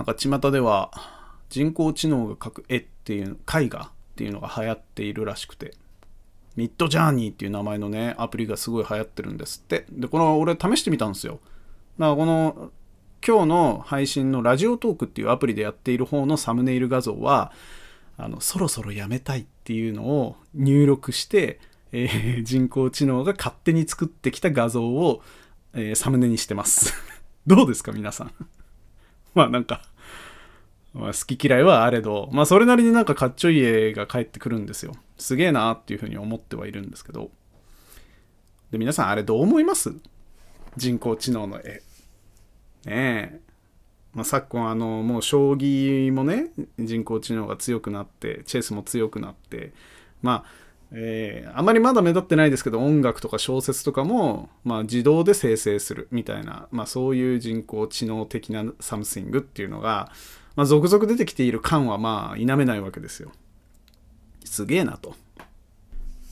なんか巷では人工知能が描く絵っていう絵画っていうのが流行っているらしくてミッドジャーニーっていう名前のねアプリがすごい流行ってるんですって。でこの俺試してみたんですよ。だからこの今日の配信のラジオトークっていうアプリでやっている方のサムネイル画像はあのそろそろやめたいっていうのを入力して、えー人工知能が勝手に作ってきた画像を、えーサムネにしてます。どうですか皆さん？まあなんか、まあ、好き嫌いはあれどまあそれなりになんかかっちょいい絵が返ってくるんですよ。すげえなっていうふうに思ってはいるんですけど。で皆さんあれどう思います？人工知能の絵。ねえ。まあ、昨今あのもう将棋もね人工知能が強くなってチェスも強くなってまあ、えーあまりまだ目立ってないですけど音楽とか小説とかも、まあ、自動で生成するみたいな、まあ、そういう人工知能的な something っていうのが、まあ、続々出てきている感はまあ否めないわけですよ。すげえなと。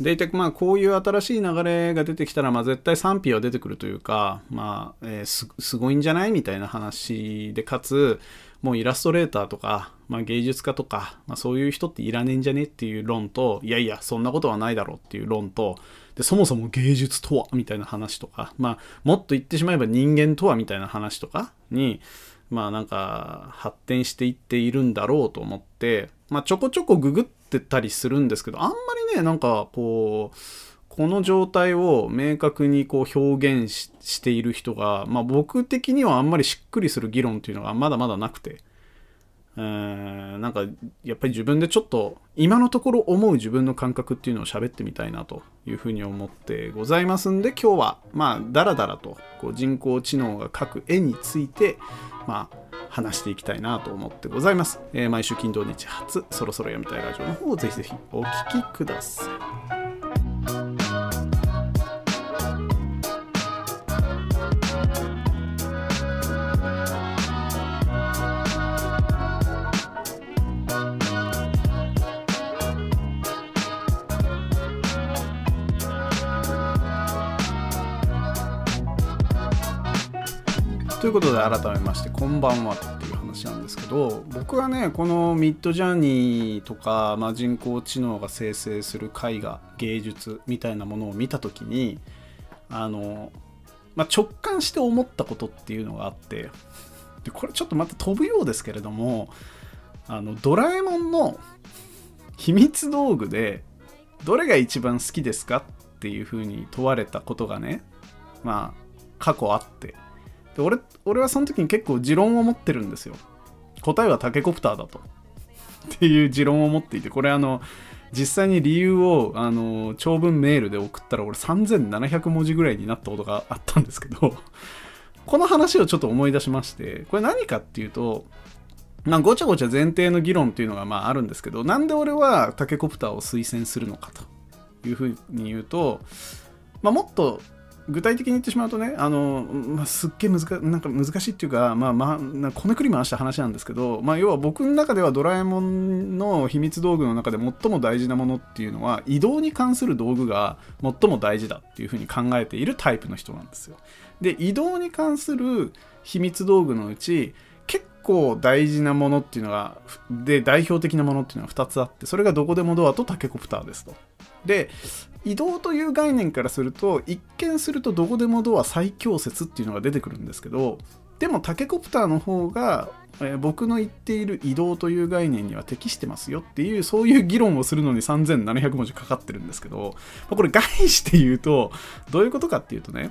大体まあこういう新しい流れが出てきたらまあ絶対賛否は出てくるというかまあ、えーすすごいんじゃないみたいな話でかつもうイラストレーターとか、まあ、芸術家とか、まあ、そういう人っていらねえんじゃねっていう論といやいやそんなことはないだろうっていう論とでそもそも芸術とはみたいな話とか、まあ、もっと言ってしまえば人間とはみたいな話とかにまあなんか発展していっているんだろうと思って、まあ、ちょこちょこググってたりするんですけどあんまりねなんかこうこの状態を明確にこう表現ししている人が、まあ、僕的にはあんまりしっくりする議論っていうのがまだまだなくて、えーなんかやっぱり自分でちょっと今のところ思う自分の感覚っていうのを喋ってみたいなというふうに思ってございますんで今日はまあダラダラとこう人工知能が描く絵についてまあ話していきたいなと思ってございます、えー毎週金土日初そろそろやめたいラジオの方をぜひぜひお聞きください。ということで改めましてこんばんはっていう話なんですけど僕はねこのミッドジャーニーとか、まあ、人工知能が生成する絵画芸術みたいなものを見た時にあの、まあ、直感して思ったことっていうのがあってでこれちょっとまた飛ぶようですけれどもあのドラえもんの秘密道具でどれが一番好きですかっていうふうに問われたことがねまあ過去あって。で俺俺はその時に結構持論を持ってるんですよ。答えはタケコプターだと。っていう持論を持っていてこれあの実際に理由をあの長文メールで送ったら俺3700文字ぐらいになったことがあったんですけどこの話をちょっと思い出しましてこれ何かっていうとまあ、ごちゃごちゃ前提の議論っていうのがまああるんですけどなんで俺はタケコプターを推薦するのかというふうに言うと、まあ、もっと具体的に言ってしまうとねあの、まあ、すっげえ難なんか難しいっていうか、まあまあ、こねくり回した話なんですけど、まあ、要は僕の中ではドラえもんの秘密道具の中で最も大事なものっていうのは移動に関する道具が最も大事だっていうふうに考えているタイプの人なんですよ。で移動に関する秘密道具のうち構大事なものっていうのがで代表的なものっていうのが2つあってそれがどこでもドアとタケコプターですと。で移動という概念からすると一見するとどこでもドア最強説っていうのが出てくるんですけどでもタケコプターの方が、えー僕の言っている移動という概念には適してますよっていうそういう議論をするのに3700文字かかってるんですけどこれ概して言うとどういうことかっていうとね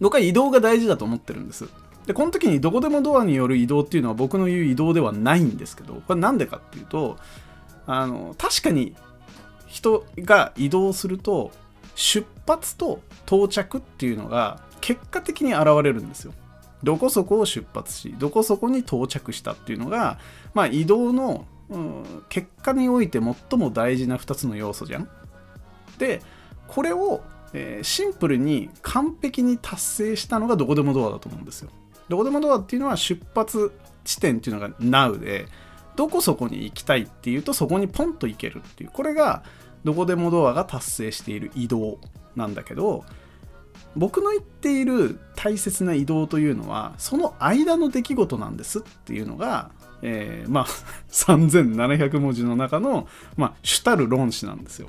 僕は移動が大事だと思ってるんですでこの時にどこでもドアによる移動っていうのは僕の言う移動ではないんですけどこれなんでかっていうとあの確かに人が移動すると出発と到着っていうのが結果的に現れるんですよ。どこそこを出発しどこそこに到着したっていうのが、まあ、移動の、うん結果において最も大事な2つの要素じゃん。でこれを、えーシンプルに完璧に達成したのがどこでもドアだと思うんですよ。どこでもドアっていうのは出発地点っていうのが Now でどこそこに行きたいっていうとそこにポンと行けるっていう。これがどこでもドアが達成している移動なんだけど僕の言っている大切な移動というのはその間の出来事なんですっていうのが、えー、まあ3700文字の中の、まあ、主たる論旨なんですよ。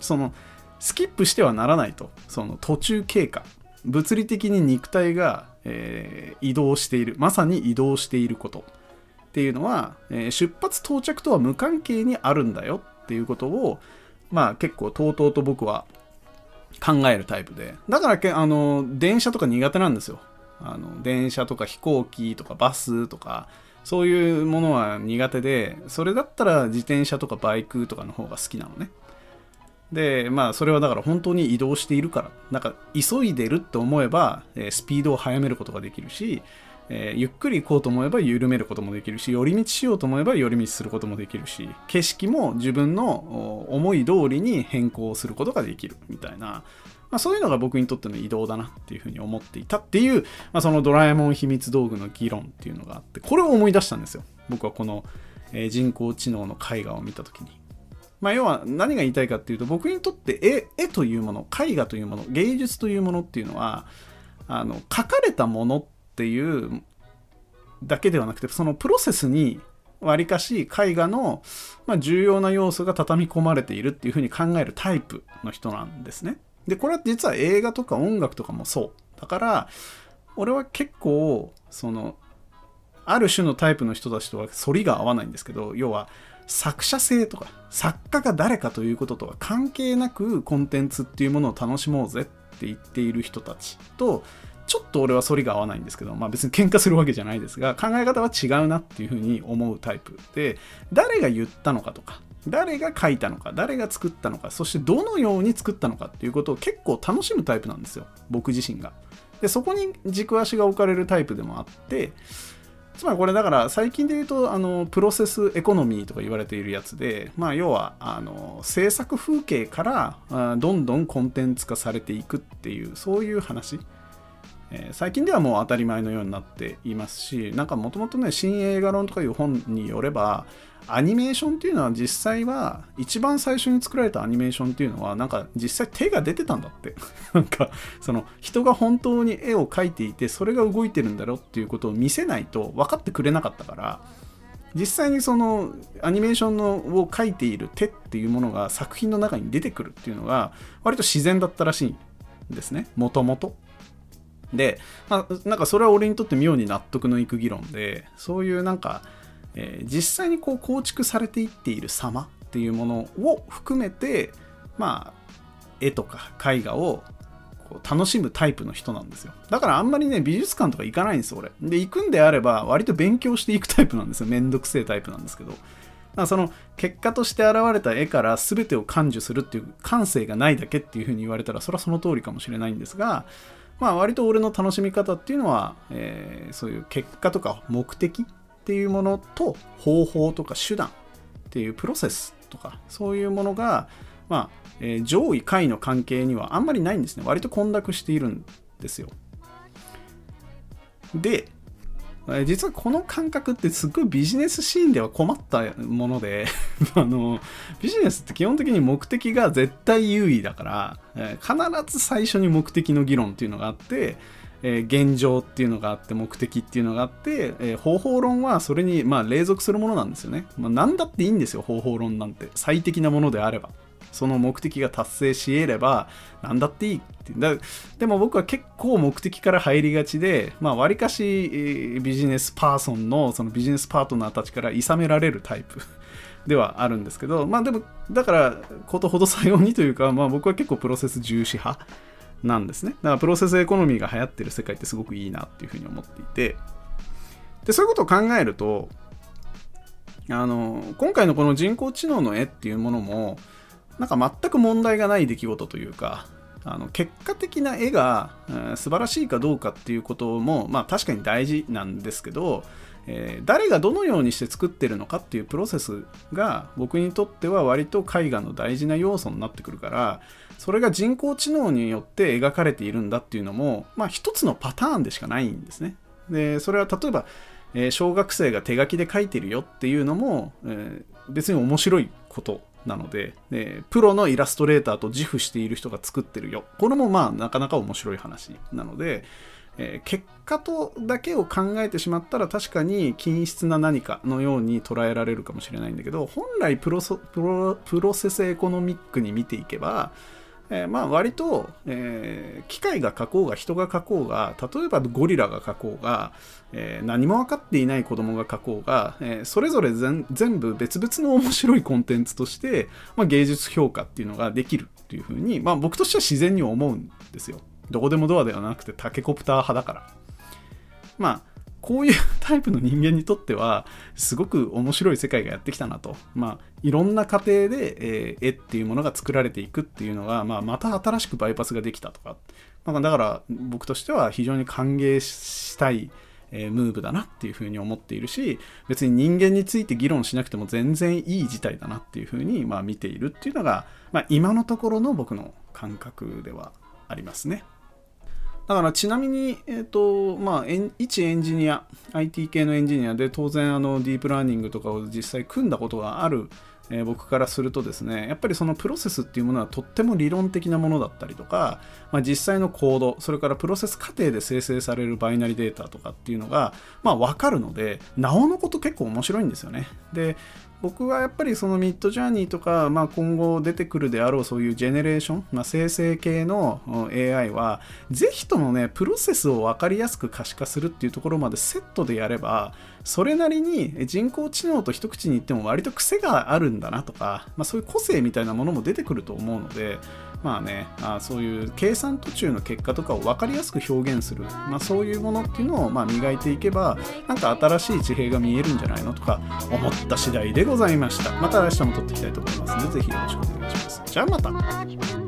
そのスキップしてはならないと。その途中経過。物理的に肉体が、えー、移動している。まさに移動していること。っていうのは、えー、出発到着とは無関係にあるんだよ。っていうことをまあ結構とうとうと僕は考えるタイプで。だからけあの電車とか苦手なんですよ。あの電車とか飛行機とかバスとかそういうものは苦手でそれだったら自転車とかバイクとかの方が好きなのね。でまあそれはだから本当に移動しているから。なんか急いでるって思えば、えスピードを速めることができるし、えー、ゆっくり行こうと思えば緩めることもできるし寄り道しようと思えば寄り道することもできるし景色も自分の思い通りに変更することができるみたいな、まあ、そういうのが僕にとっての移動だなっていうふうに思っていたっていう、まあ、そのドラえもん秘密道具の議論っていうのがあってこれを思い出したんですよ。僕はこの、えー、人工知能の絵画を見た時に。まあ、要は何が言いたいかっていうと僕にとって絵絵というもの絵画というもの芸術というものっていうのはあの描かれたものっていうだけではなくてそのプロセスにわりかし絵画の、まあ、重要な要素が畳み込まれているっていうふうに考えるタイプの人なんですね。でこれは実は映画とか音楽とかもそうだから俺は結構そのある種のタイプの人たちとは反りが合わないんですけど要は作者性とか作家が誰かということとは関係なくコンテンツっていうものを楽しもうぜって言っている人たちとちょっと俺は反りが合わないんですけど、まあ別に喧嘩するわけじゃないですが、考え方は違うなっていうふうに思うタイプで、誰が言ったのかとか、誰が書いたのか、誰が作ったのか、そしてどのように作ったのかっていうことを結構楽しむタイプなんですよ、僕自身が。で、そこに軸足が置かれるタイプでもあって、つまりこれだから最近で言うとあのプロセスエコノミーとか言われているやつで、まあ、要はあの制作風景からあどんどんコンテンツ化されていくっていうそういう話。えー、最近ではもう当たり前のようになっていますしなんかもともとね新映画論とかいう本によればアニメーションっていうのは実際は一番最初に作られたアニメーションっていうのはなんか実際手が出てたんだって。なんかその人が本当に絵を描いていてそれが動いてるんだろうっていうことを見せないと分かってくれなかったから実際にそのアニメーションのを描いている手っていうものが作品の中に出てくるっていうのが割と自然だったらしいんですね。もともとで、まあ、なんかそれは俺にとって妙に納得のいく議論でそういうなんか、えー、実際にこう構築されていっている様っていうものを含めてまあ絵とか絵画をこう楽しむタイプの人なんですよ。だからあんまりね美術館とか行かないんです俺。で行くんであれば割と勉強していくタイプなんですよ。めんどくせえタイプなんですけど。その結果として現れた絵から全てを感受するっていう感性がないだけっていうふうに言われたらそれはその通りかもしれないんですがまあ割と俺の楽しみ方っていうのは、えー、そういう結果とか目的っていうものと方法とか手段っていうプロセスとかそういうものが、まあえー、上位下位の関係にはあんまりないんですね。割と混濁しているんですよ。で実はこの感覚ってすっごいビジネスシーンでは困ったもので あのビジネスって基本的に目的が絶対優位だから、え必ず最初に目的の議論っていうのがあって、え現状っていうのがあって目的っていうのがあって、え方法論はそれにまあ隷属するものなんですよね、まあ、何だっていいんですよ方法論なんて。最適なものであれば。その目的が達成し得れば何だっていいって。だでも僕は結構目的から入りがちでまあわりかしビジネスパーソンのそのビジネスパートナーたちから諌められるタイプ ではあるんですけどまあでもだからことほどさようにというかまあ僕は結構プロセス重視派なんですね。だからプロセスエコノミーが流行ってる世界ってすごくいいなっていうふうに思っていて。でそういうことを考えるとあの今回のこの人工知能の絵っていうものもなんか全く問題がない出来事というかあの結果的な絵が、えー、素晴らしいかどうかっていうことも、まあ、確かに大事なんですけど、えー、誰がどのようにして作ってるのかっていうプロセスが僕にとっては割と絵画の大事な要素になってくるからそれが人工知能によって描かれているんだっていうのも、まあ、一つのパターンでしかないんですね。でそれは例えば、えー、小学生が手書きで描いてるよっていうのも、え別に面白いことなのでねプロのイラストレーターと自負している人が作ってるよ。これもまあなかなか面白い話なので、えー、結果とだけを考えてしまったら確かに均質な何かのように捉えられるかもしれないんだけど本来プロセスエコノミックに見ていけばえー、まあ割と、えー、機械が描こうが人が描こうが例えばゴリラが描こうが、えー、何も分かっていない子供が描こうが、えそれぞれ全部別々の面白いコンテンツとして、まあ、芸術評価っていうのができるっていうふうに、まあ、僕としては自然に思うんですよ。どこでもドアではなくてタケコプター派だから。まあこういうタイプの人間にとってはすごく面白い世界がやってきたなと、まあ、いろんな過程で、えー、絵っていうものが作られていくっていうのが、まあ、また新しくバイパスができたとか、まあ、だから僕としては非常に歓迎したい、えー、ムーブだなっていうふうに思っているし別に人間について議論しなくても全然いい事態だなっていうふうに、まあ、見ているっていうのが、まあ、今のところの僕の感覚ではありますね。だからちなみに、えーとまあ、一エンジニア IT 系のエンジニアで当然あのディープラーニングとかを実際組んだことがある、えー、僕からするとですねやっぱりそのプロセスっていうものはとっても理論的なものだったりとか、まあ、実際のコードそれからプロセス過程で生成されるバイナリデータとかっていうのが、まあ、分かるのでなおのこと結構面白いんですよね。で僕はやっぱりそのミッドジャーニーとか、まあ、今後出てくるであろうそういうジェネレーション、まあ、生成系の AI はぜひともねプロセスを分かりやすく可視化するっていうところまでセットでやればそれなりに人工知能と一口に言っても割と癖があるんだなとか、まあ、そういう個性みたいなものも出てくると思うのでまあね、あそういう計算途中の結果とかを分かりやすく表現する、まあ、そういうものっていうのをまあ磨いていけばなんか新しい地平が見えるんじゃないのとか思った次第でございました。また明日も撮っていきたいと思いますのでぜひよろしくお願いします。じゃあまた。